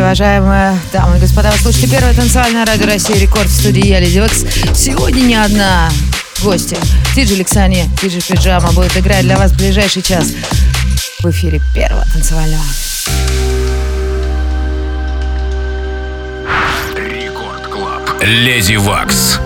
Ночи, уважаемые дамы и господа. Вы слушаете первое танцевальное радио России Рекорд в студии я, Lady Waks. Сегодня не одна гостья. Диджи Лексани, Диджи Пиджама будет играть для вас в ближайший час в эфире первого танцевального. Record Club. Lady Waks.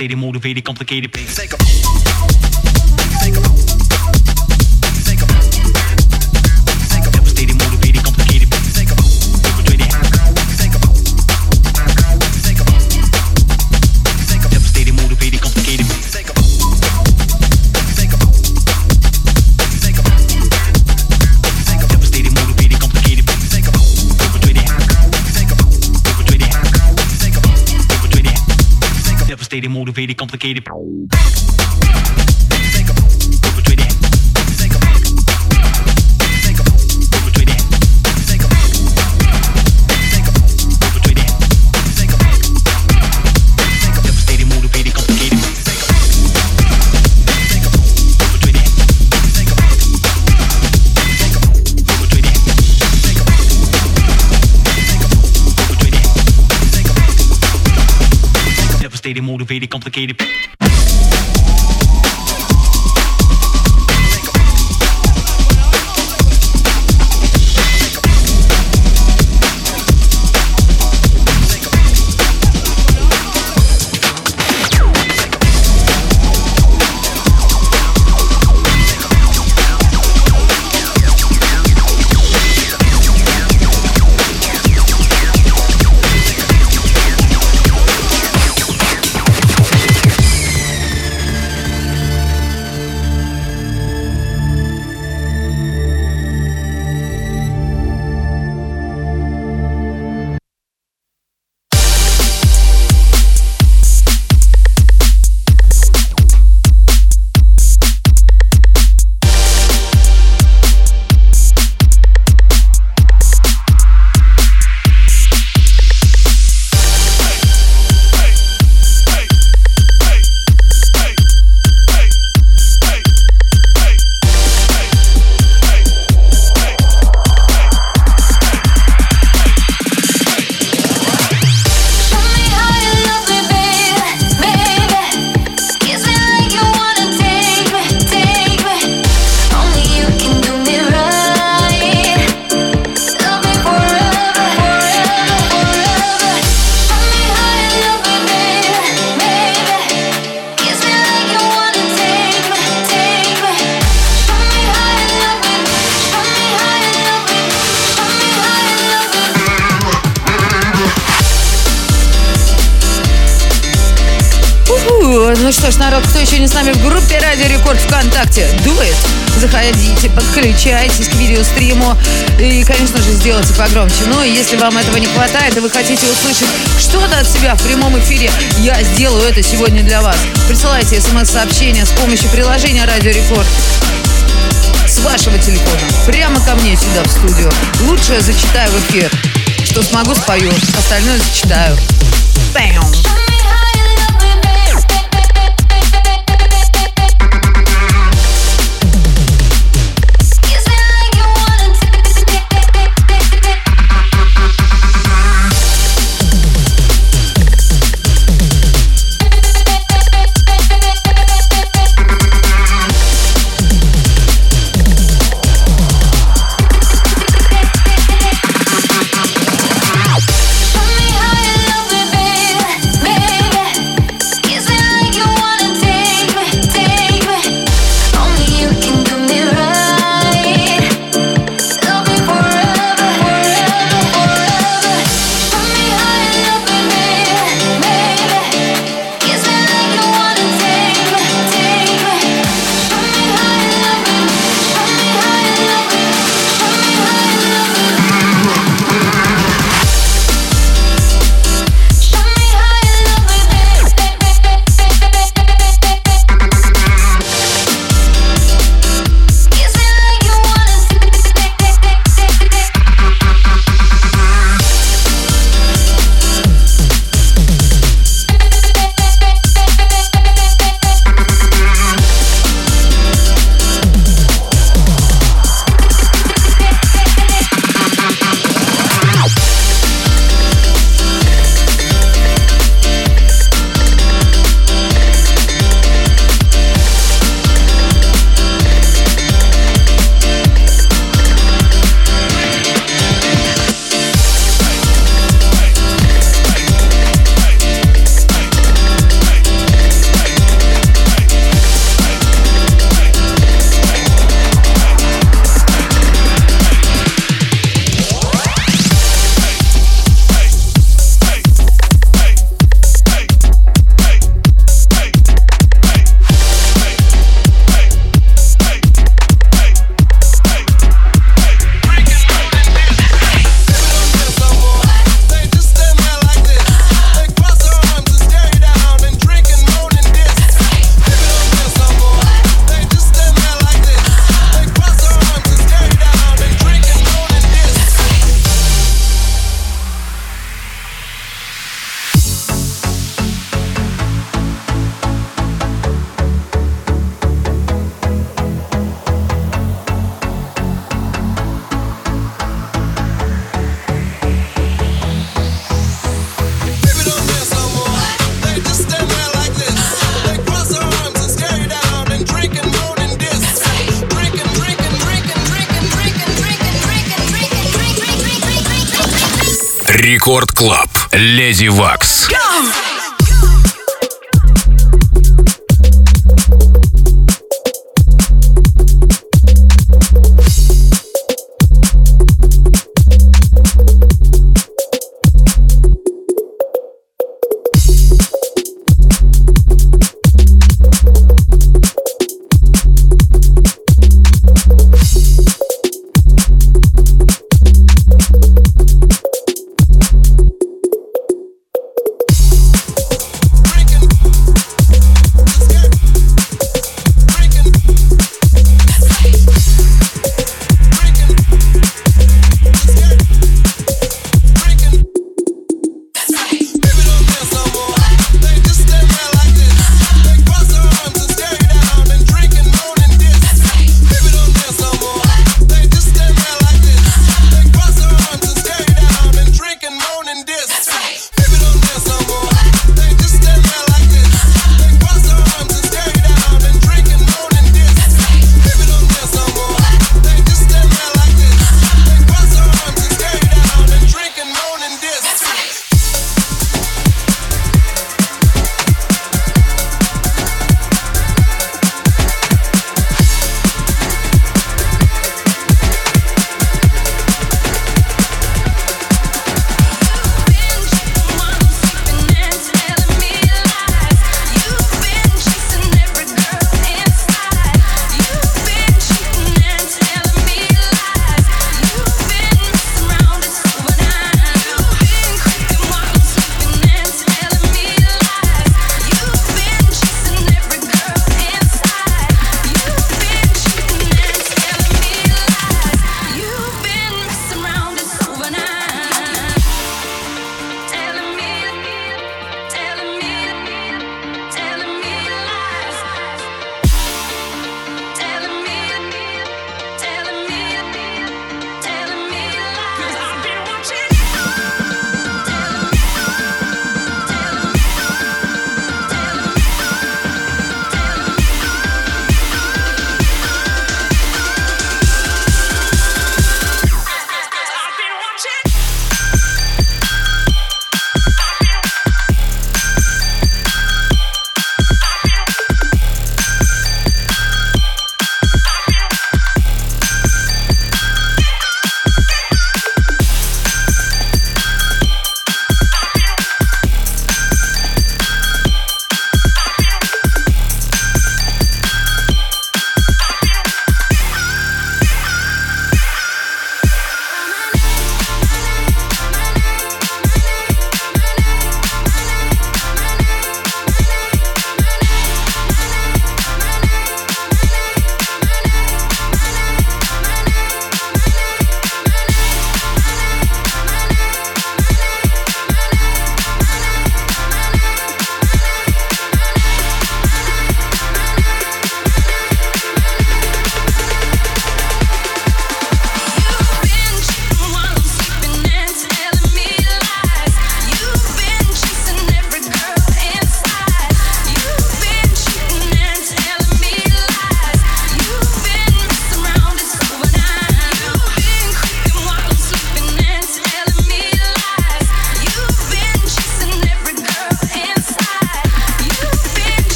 complicated, motivated, complicated. Take. Motivated, complicated. Ну если вам этого не хватает и вы хотите услышать что-то от себя в прямом эфире, я сделаю это сегодня для вас. Присылайте смс-сообщение с помощью приложения Радио Рекорд с вашего телефона прямо ко мне сюда в студию. Лучше я зачитаю в эфир. Что смогу, спою. Остальное зачитаю. Бэм. Рекорд Клаб. Леди Вакс.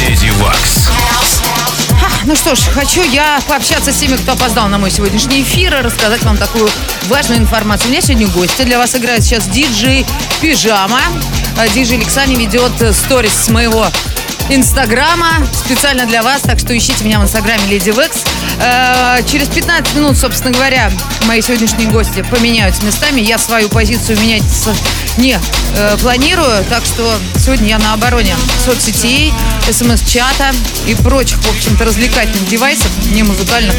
Леди Вакс. Ну что ж, хочу я пообщаться с теми, кто опоздал на мой сегодняшний эфир и рассказать вам такую важную информацию. У меня сегодня гости. Для вас играет сейчас диджей Пижама. Э, диджей Александр ведет сторис с моего Инстаграма специально для вас, так что ищите меня в Инстаграме Леди Векс. Э, через 15 минут, собственно говоря, мои сегодняшние гости поменяются местами. Я свою позицию менять не э, планирую, так что сегодня я на обороне соцсетей, смс-чата и прочих, в общем-то, развлекательных девайсов, не музыкальных,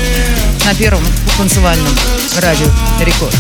на первом танцевальном радио Рекорд.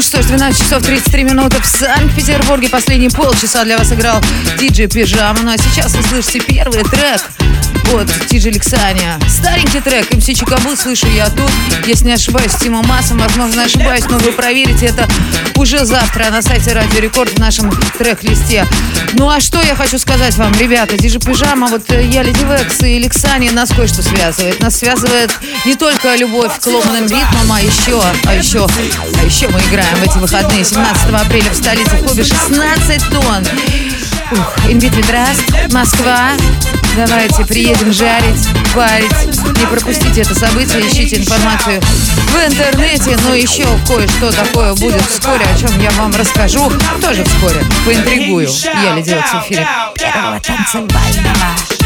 Ну что ж, 12 часов 33 минуты в Санкт-Петербурге. Последние полчаса для вас играл диджей Пижама. Ну а сейчас вы слышите первый трек от Тиджи Лексания. Старенький трек, MC Chickaboo, слышу я тут. Если не ошибаюсь, Timo Maas, возможно, ошибаюсь, но вы проверите это уже завтра на сайте Радио Рекорд в нашем трек-листе. Ну а что я хочу сказать вам, ребята, Диджи Пижама, вот э, я, Lady Waks и Лексания нас кое-что связывает. Нас связывает не только любовь к ломаным ритмам, а еще, а еще, а еще мы играем в эти выходные 17 апреля в столице в клубе 16 тонн. Ух, Инвитвитраст, Москва. Давайте приедем жарить, варить. Не пропустите это событие, ищите информацию в интернете. Но еще кое-что такое будет вскоре, о чем я вам расскажу. Тоже вскоре. Поинтригую. Я Леди в эфире первого танцевального.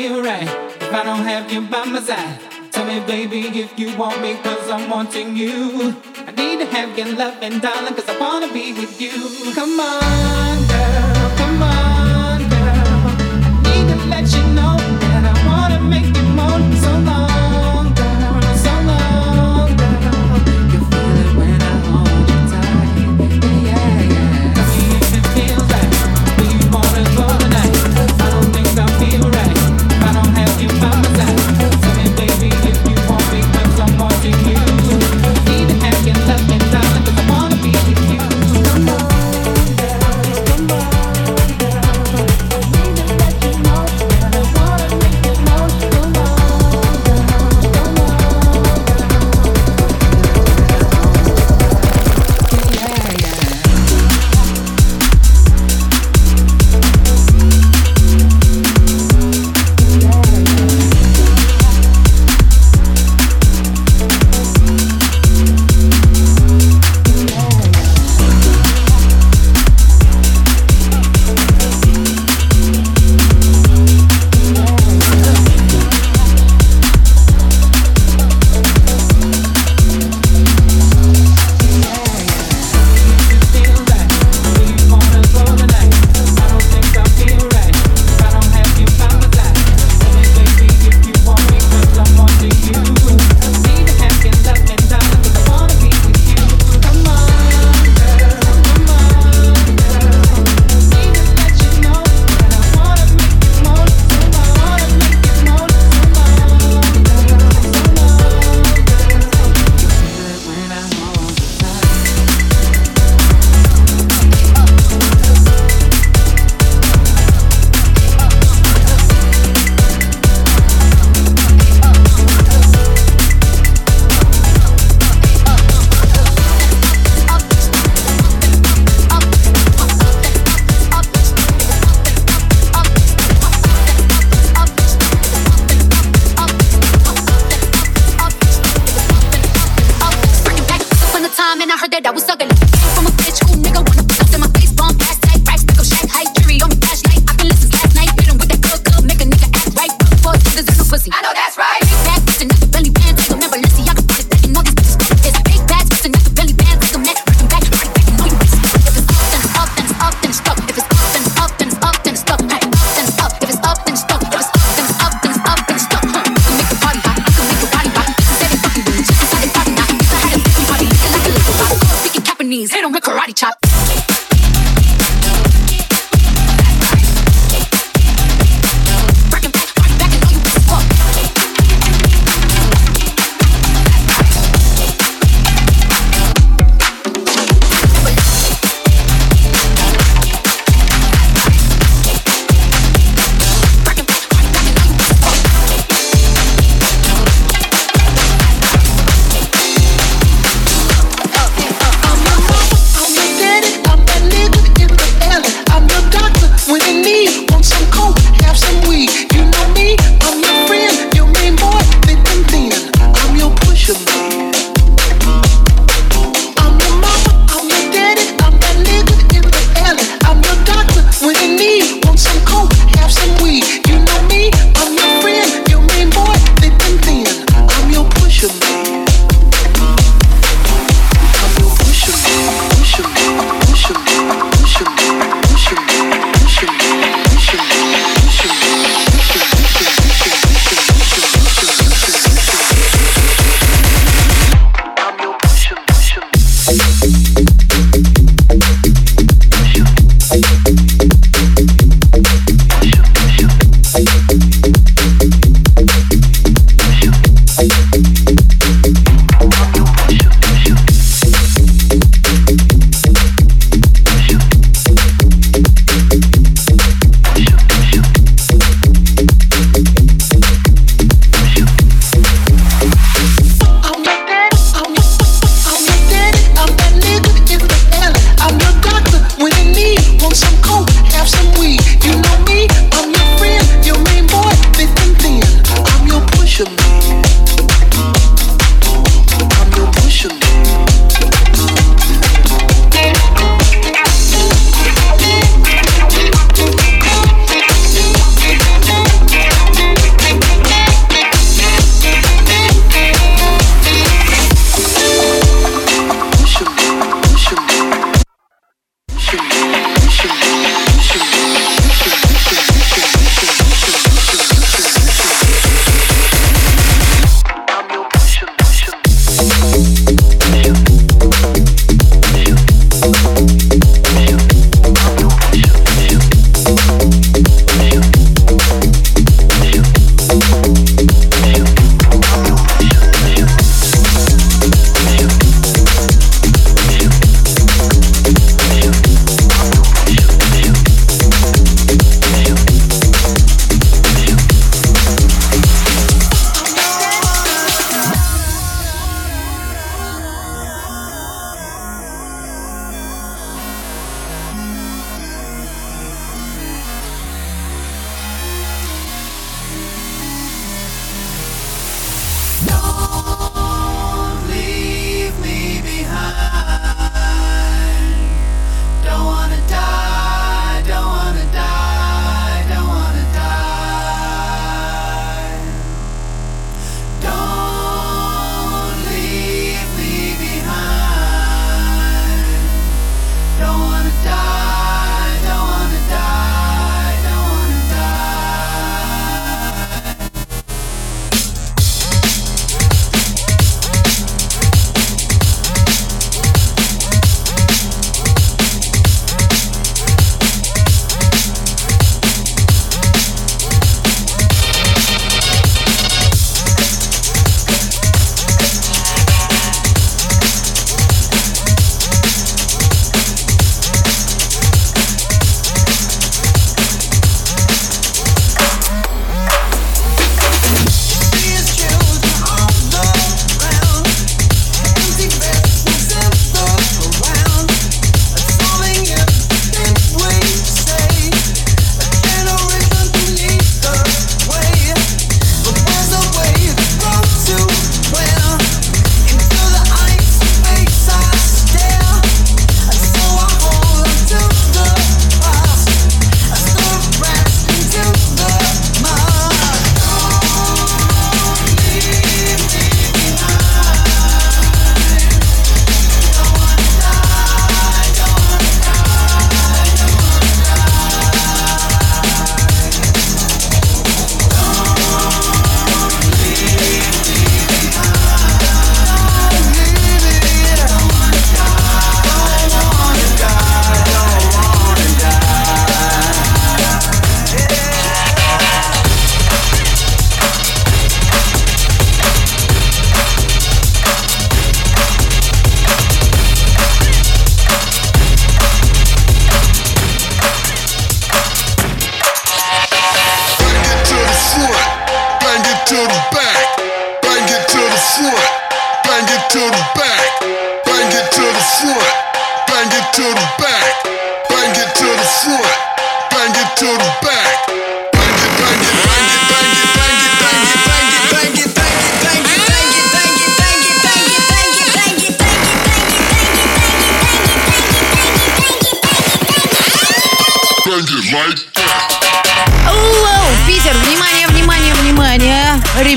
feel right if I don't have you by my side. Tell me, baby, if you want me, cause I'm wanting you. I need to have your love and darling, cause I wanna be with you. Come on, girl.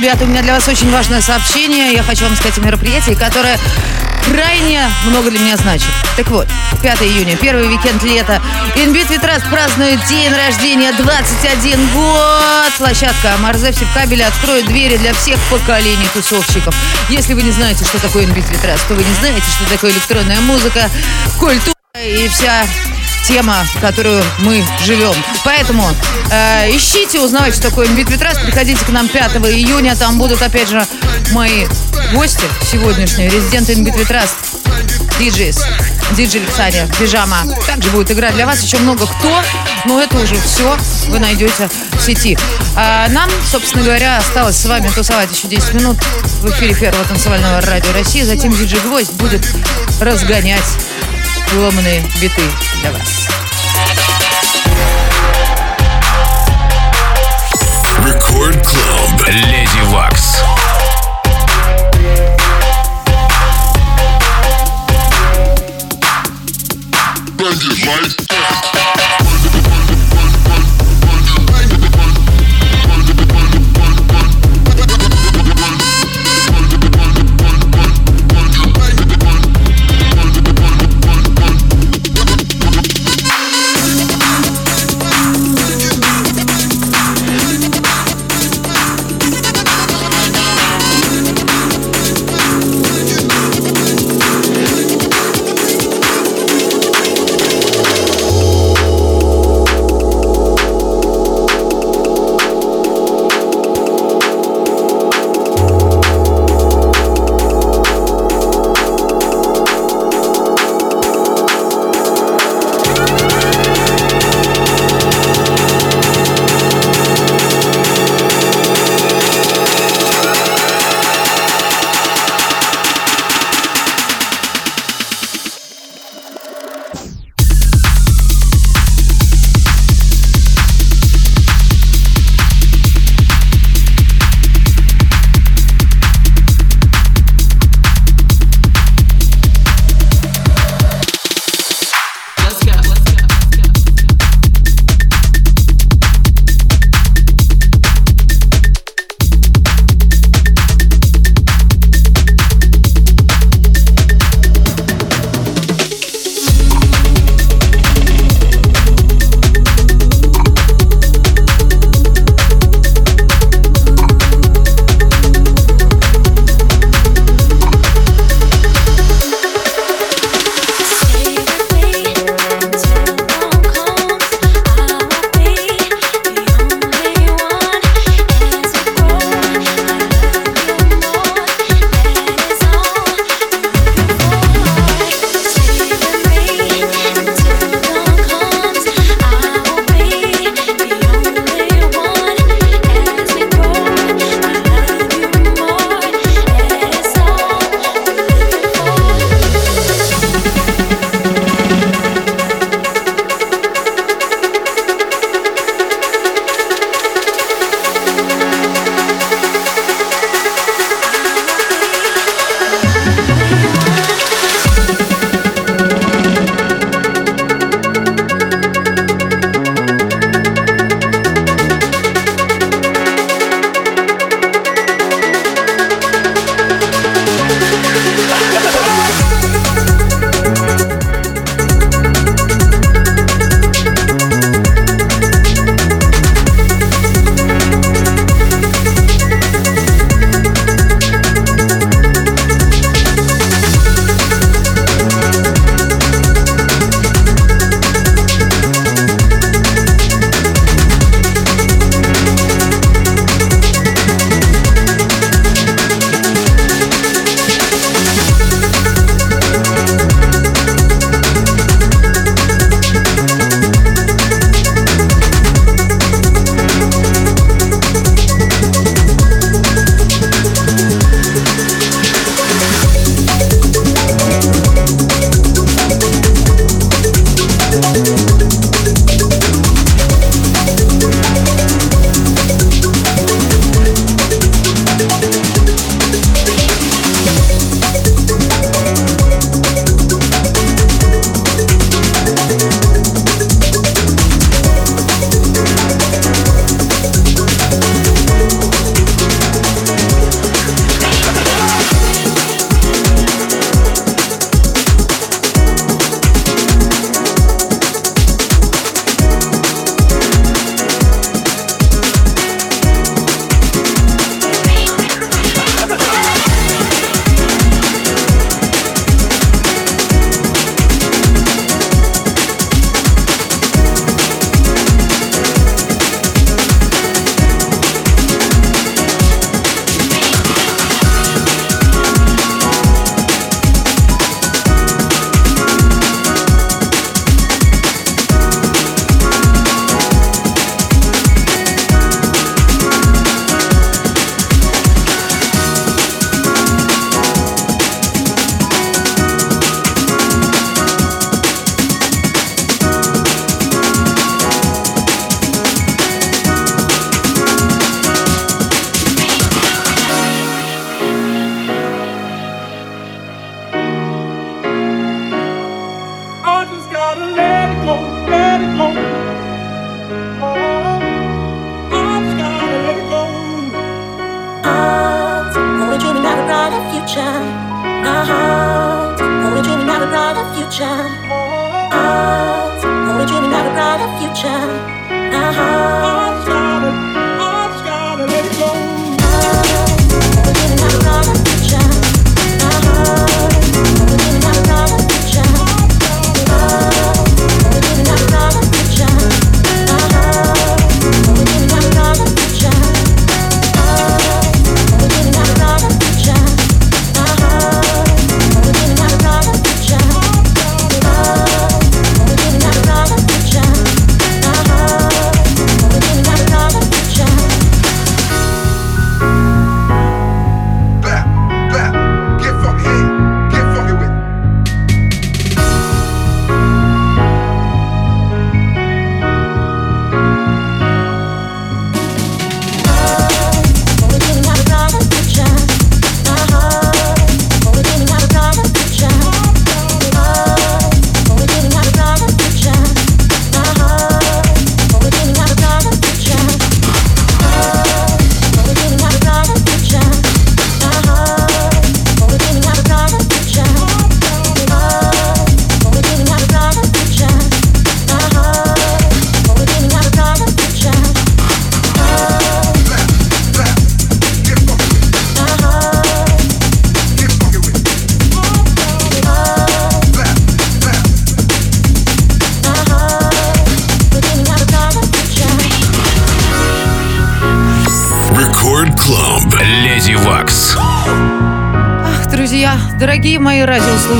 Ребята, у меня для вас очень важное сообщение. Я хочу вам сказать о мероприятии, которое крайне много для меня значит. Так вот, 5 июня, первый уикенд лета. Инбит Витраст празднует день рождения, 21 год. Площадка Марзе в Севкабеле откроет двери для всех поколений тусовщиков. Если вы не знаете, что такое Инбит Витраст, то вы не знаете, что такое электронная музыка, культура и вся тема, которую мы живем. Поэтому э, ищите, узнавайте, что такое Инвитвитрас. Приходите к нам 5 июня. Там будут, опять же, мои гости сегодняшние, резиденты Инвитвитрас, диджейс, диджей Александр, пижама. Также будет играть для вас еще много кто, но это уже все вы найдете в сети. А нам, собственно говоря, осталось с вами тусовать еще 10 минут в эфире первого танцевального радио России. Затем диджей Гвоздь будет разгонять ломаные биты для вас. Record Club. Леди Вакс. Bang it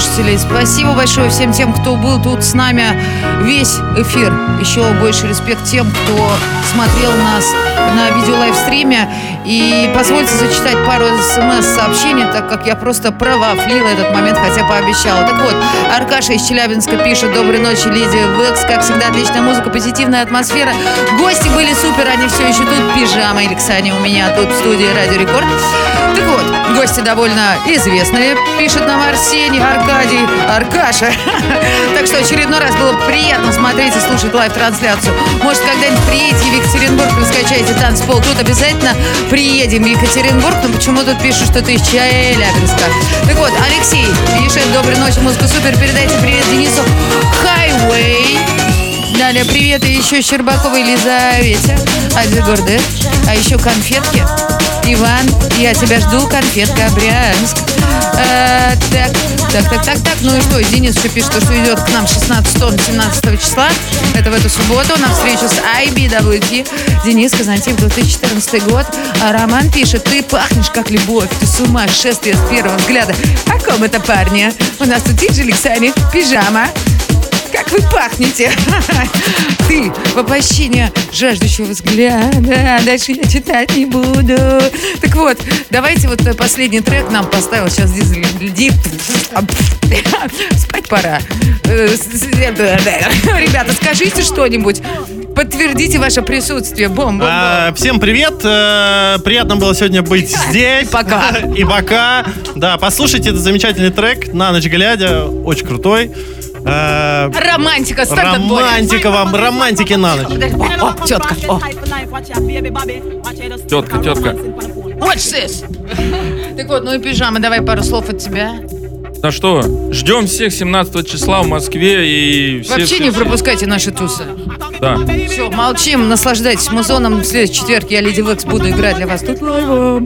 радиослушатели, спасибо большое всем тем, кто был тут с нами весь эфир. Еще больше респект тем, кто смотрел нас на видео лайвстриме. И позвольте зачитать пару смс-сообщений, так как я просто провафлила этот момент, хотя пообещала. Так вот, Аркаша из Челябинска пишет «Доброй ночи, Леди Векс». Как всегда, отличная музыка, позитивная атмосфера. Гости были супер, они все еще тут. Пижама Александре у меня тут в студии Радио Рекорд. Так вот, гости довольно известные, пишет нам Арсений, Аркадий, Аркаша. Так что очередной раз было приятно смотреть и слушать live-трансляцию. Может, когда-нибудь приедете в Екатеринбург, раскачайте танцпол. Тут обязательно приедем в Екатеринбург, но почему тут пишут, что ты из Челябинска. Так вот, Алексей пишет, доброй ночи, музыка супер, передайте привет Денису Хайвей. Далее привет и еще Щербаковой Елизавете, Аде Горде, а еще конфетки. Иван, я тебя жду, конфетка Брянск. Э, так, так, так, так, так. Ну и что, Денис еще пишет, что идет к нам 16-17 числа. Это в эту субботу на встречу с IBWT. Денис Казантьев, 2014 год. А Роман пишет, ты пахнешь как любовь, ты с ума, шествие с первого взгляда. О ком это парни? У нас тут Диджи Александр, пижама. Как вы пахнете! Ты воплощение жаждущего взгляда. Дальше я читать не буду. Так вот, давайте вот э, последний трек нам поставил сейчас Дизель. Ди- Спать пора. Э, Ребята, скажите что-нибудь. Подтвердите ваше присутствие. Бомба. А, всем привет! Э, Приятно было сегодня быть здесь. Пока. И пока. Да, послушайте этот замечательный трек «На ночь глядя». Очень крутой. Э, Романтика, старт Романтика вам, романтики на ночь. О, о, тетка, о. Тетка, тетка. Watch this. Так вот, ну и пижама, давай пару слов от тебя. Да что, ждем всех 17 числа в Москве и все... Вообще все- не все- пропускайте наши тусы. Да. Все, молчим, наслаждайтесь музоном. В следующий четверг я, Леди Векс, буду играть для вас тут лайвом.